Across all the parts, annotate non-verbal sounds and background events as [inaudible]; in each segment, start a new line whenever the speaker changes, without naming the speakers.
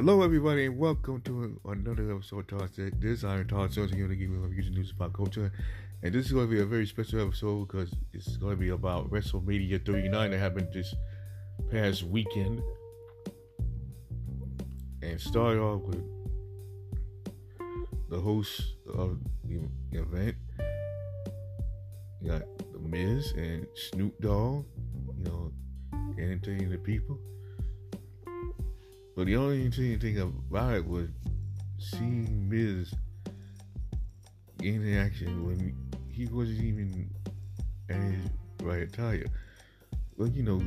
Hello, everybody, and welcome to another episode of Said. This is Iron Todd Jones here to give you the news about culture. And this is going to be a very special episode because it's going to be about WrestleMania 39 that happened this past weekend. And start off with the host of the event. You got The Miz and Snoop Dogg, you know, entertaining the people. But the only thing about it was seeing Miz in action when he wasn't even at his right attire. Well, you know,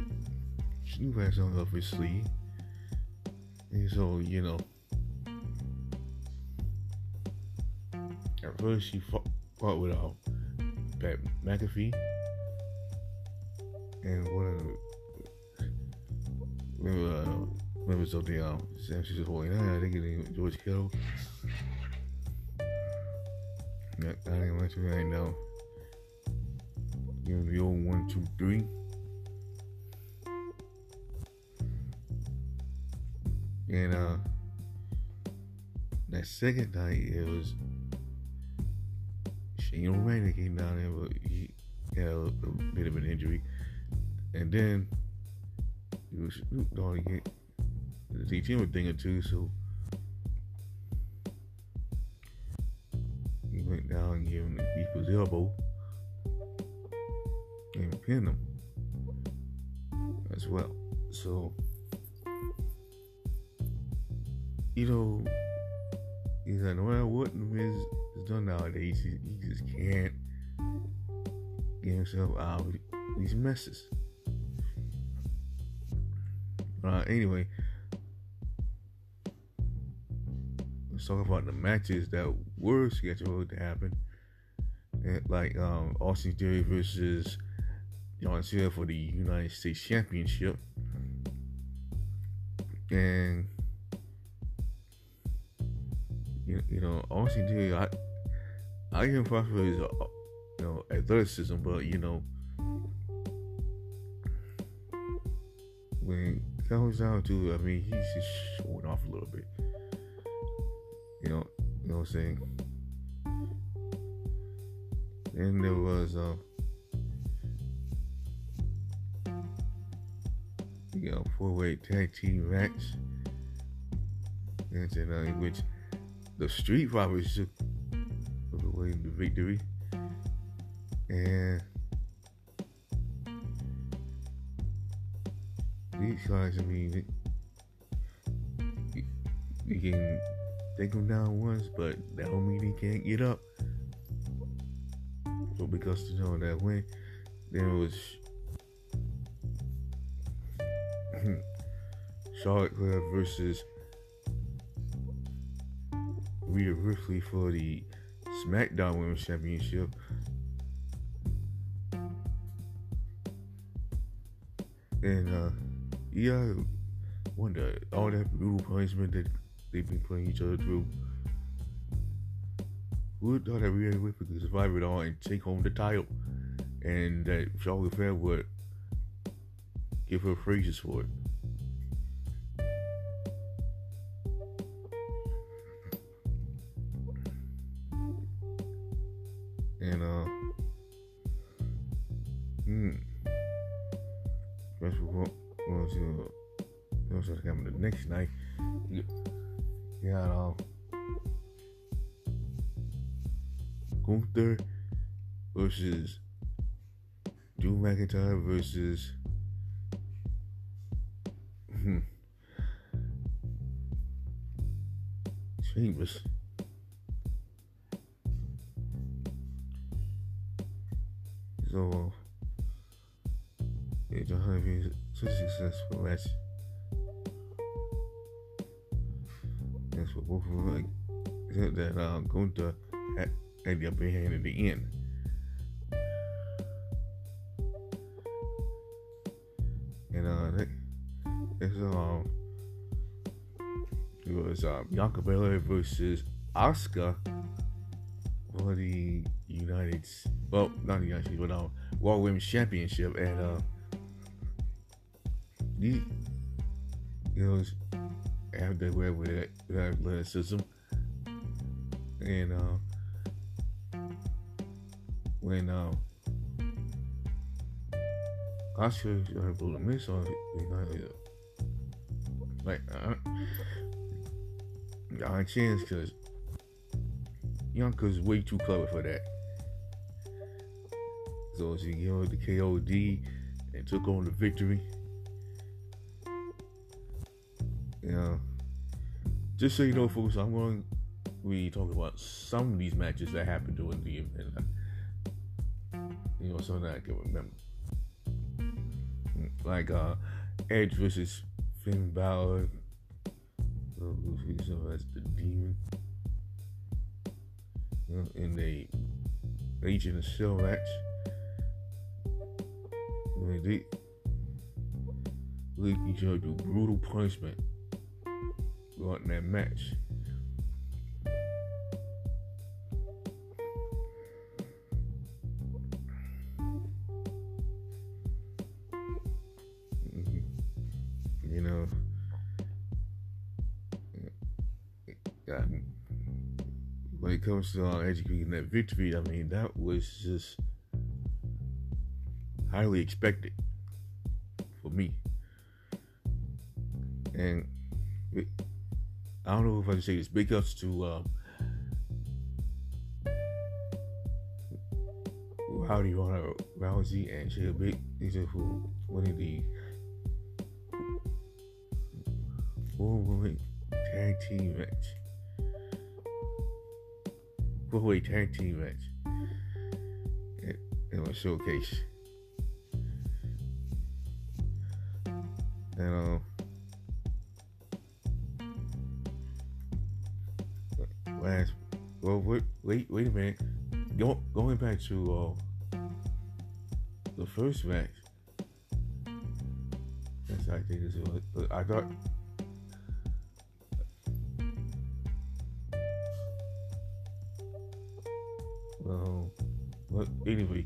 Snoop had something up his sleeve. And so, you know, at first she fought, fought with uh, Pat McAfee. And one of the, uh, members of the um, San Francisco 49, I think his name George. Yeah, I didn't to right now. Give him the old one, two, three. And uh that second night it was Shane O'Reilly came down there, but he had a, a bit of an injury. And then it was Snoop Dogg again teach him a thing or two, so he went down and gave him the people's elbow and pinned him as well. So, you know, he's like, the Miz is done nowadays, he, he just can't get himself out of these messes. Uh, anyway, let's talk about the matches that were scheduled to happen. And like um, Austin Theory versus John Cena for the United States Championship. And you, you know, Austin Theory, I I props for his uh, you know athleticism, but you know when it comes down to, I mean, he's just showing off a little bit. You know, you know what I'm saying? Then there was uh you know, four-way tag team match. And uh, in which the Street Profits took, away the victory. And these guys, I mean, you, you can take them down once, but that mean they can't get up. So because you know that when there was [clears throat] Charlotte Flair versus Rhea Ripley for the SmackDown Women's Championship. And uh yeah, wonder all that brutal punishment that they've been putting each other through. Who would thought that Rhea Ripley could survive it all and take home the title, and that Charlotte Flair would give her praises for it. And uh, hmm. First we're going to, what's coming the next night? Gunther versus Drew McIntyre versus hmm, Sheamus. So, it's a highly successful match. That's what both of them like. Except that uh, Gunther had, had the upper hand at the end. And uh, that, that's um, it was uh, Bianca Belair versus Asuka for the United, well, not the United States, but uh, Raw Women's Championship, and uh, the, it was have that with that, that athleticism. And uh, when uh, Asuka uh, blew the miss on it, like I chance because Bianca's way too clever for that. So she gave the KOD and took on the victory. You know, just so you know, folks, I'm going to be talking about some of these matches that happened during the event. You know, something I can remember. Like uh, Edge versus Finn Balor. So that's the demon. In the Hell in a Cell match. When they lead each other brutal punishment throughout that match. When it comes to uh, educating that victory, I mean, that was just highly expected for me. And it, I don't know if I can say this. Big ups to um, Rowdy Ronda Rousey and Shayna Big. These are who winning the four woman tag team match. Tag team match. It, was showcase. And uh, last, well, wait, wait, wait a minute. Go, going back to uh, the first match. That's I think this was. I thought. Well, anyway,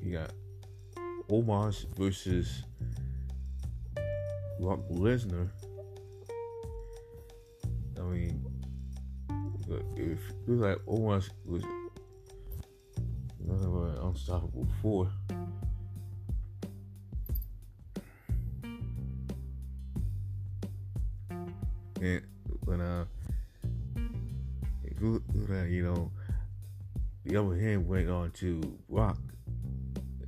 you got Omos versus Brock Lesnar. I mean, if was like Omos was another unstoppable four. And when uh, you you know, the other hand went on to rock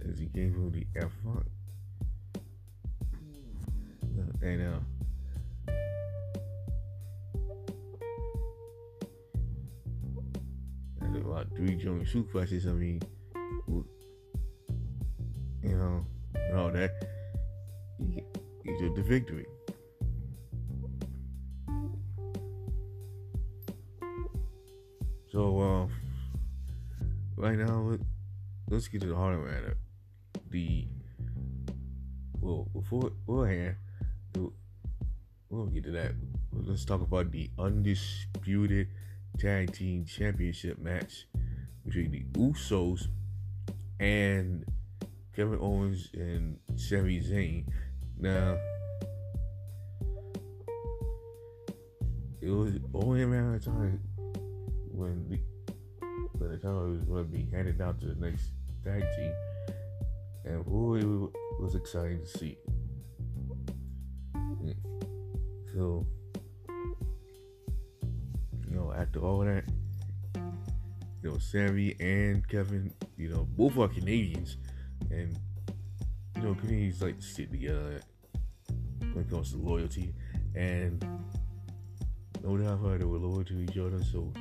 as he gave him the F funk. And uh, and about three joint suplexes. I mean, you know, and all that. He, he took the victory. So, uh, right now, let, let's get to the of matter. The well, before beforehand, we'll get to that. Let's talk about the undisputed tag team championship match between the Usos and Kevin Owens and Sami Zayn. Now, it was only a matter of time when the by the it was going to be handed down to the next tag team, and boy, it was exciting to see. Mm. So, you know, after all that, you know, Sami and Kevin, you know, both are Canadians, and you know, Canadians like to stick together when it comes to loyalty, and no doubt they were loyal to each other. So,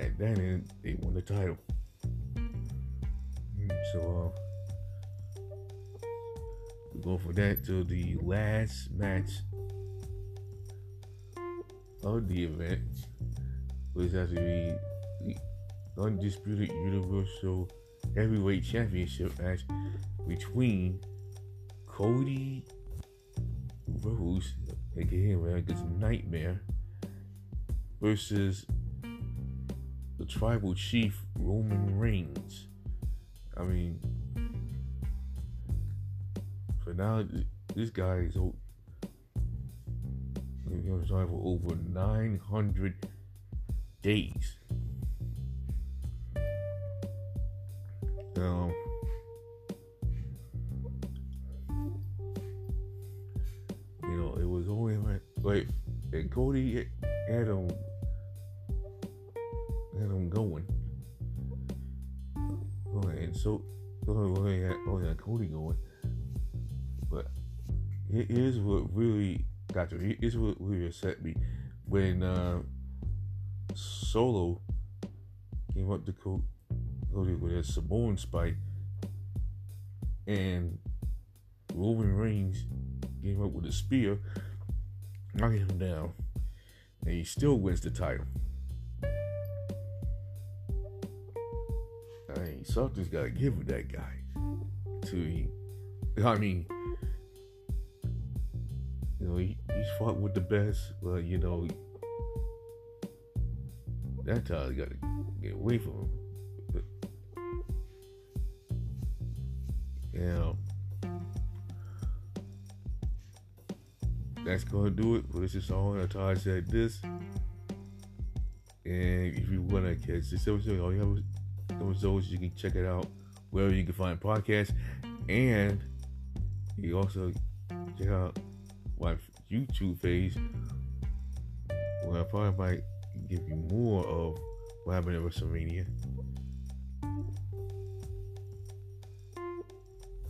that end, they won the title. So, uh, go for that to the last match of the event, which has to be the undisputed Universal Heavyweight Championship match between Cody Rhodes, aka America's Nightmare, versus the Tribal Chief Roman Reigns. I mean, for now, this guy is side for over 900 days. Now, you know, it was only like, like and Cody had going. And so, only had, only had Cody going. But here's what really got to. Here's what really upset me. When uh, Solo came up to Cody with a Samoan spike, and Roman Reigns came up with a spear, knocking him down, and he still wins the title. I mean, something's got to give with that guy. To he, I mean, you know, he, he's fought with the best, but you know, that time got to get away from him. Yeah. That's gonna do it for this song. Todd said this. And if you wanna catch this episode, all you have episodes, you can check it out wherever you can find podcasts. And you also check out my YouTube page where I probably might give you more of what happened at WrestleMania.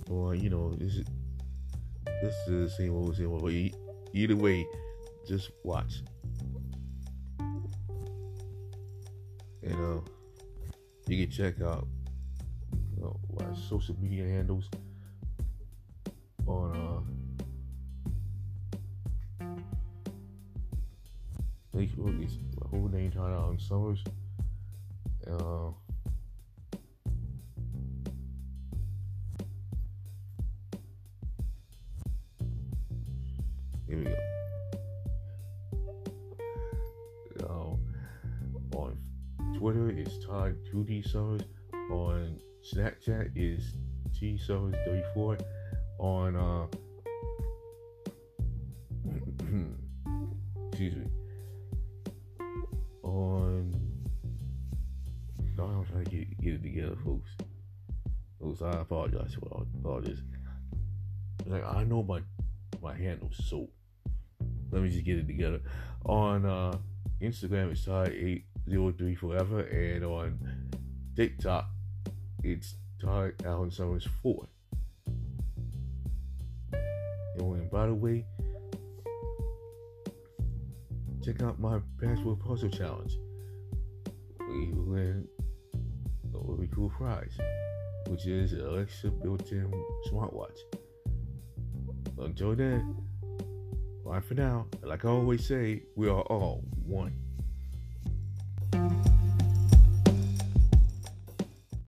Or you know, this is this is the same old same old. Either way, just watch. And uh, you can check out you know, my social media handles on uh, Facebook. My whole name, Todd Allen Summers. Uh, Here we go. Twitter, it's Todd 2D Summers. On Snapchat is T Summers 34. On uh, [clears throat] excuse me. On no, I'm trying to get, get it together, folks. Folks, I apologize for all, this. Like I know my my handle, so let me just get it together. On uh, Instagram, it's Todd803 Forever. And on TikTok, it's Todd Allen Summers 4. And by the way, check out my Password Puzzle Challenge. We win a really cool prize, which is Alexa built in smartwatch. Until then, Bye for now. Like I always say, we are all one.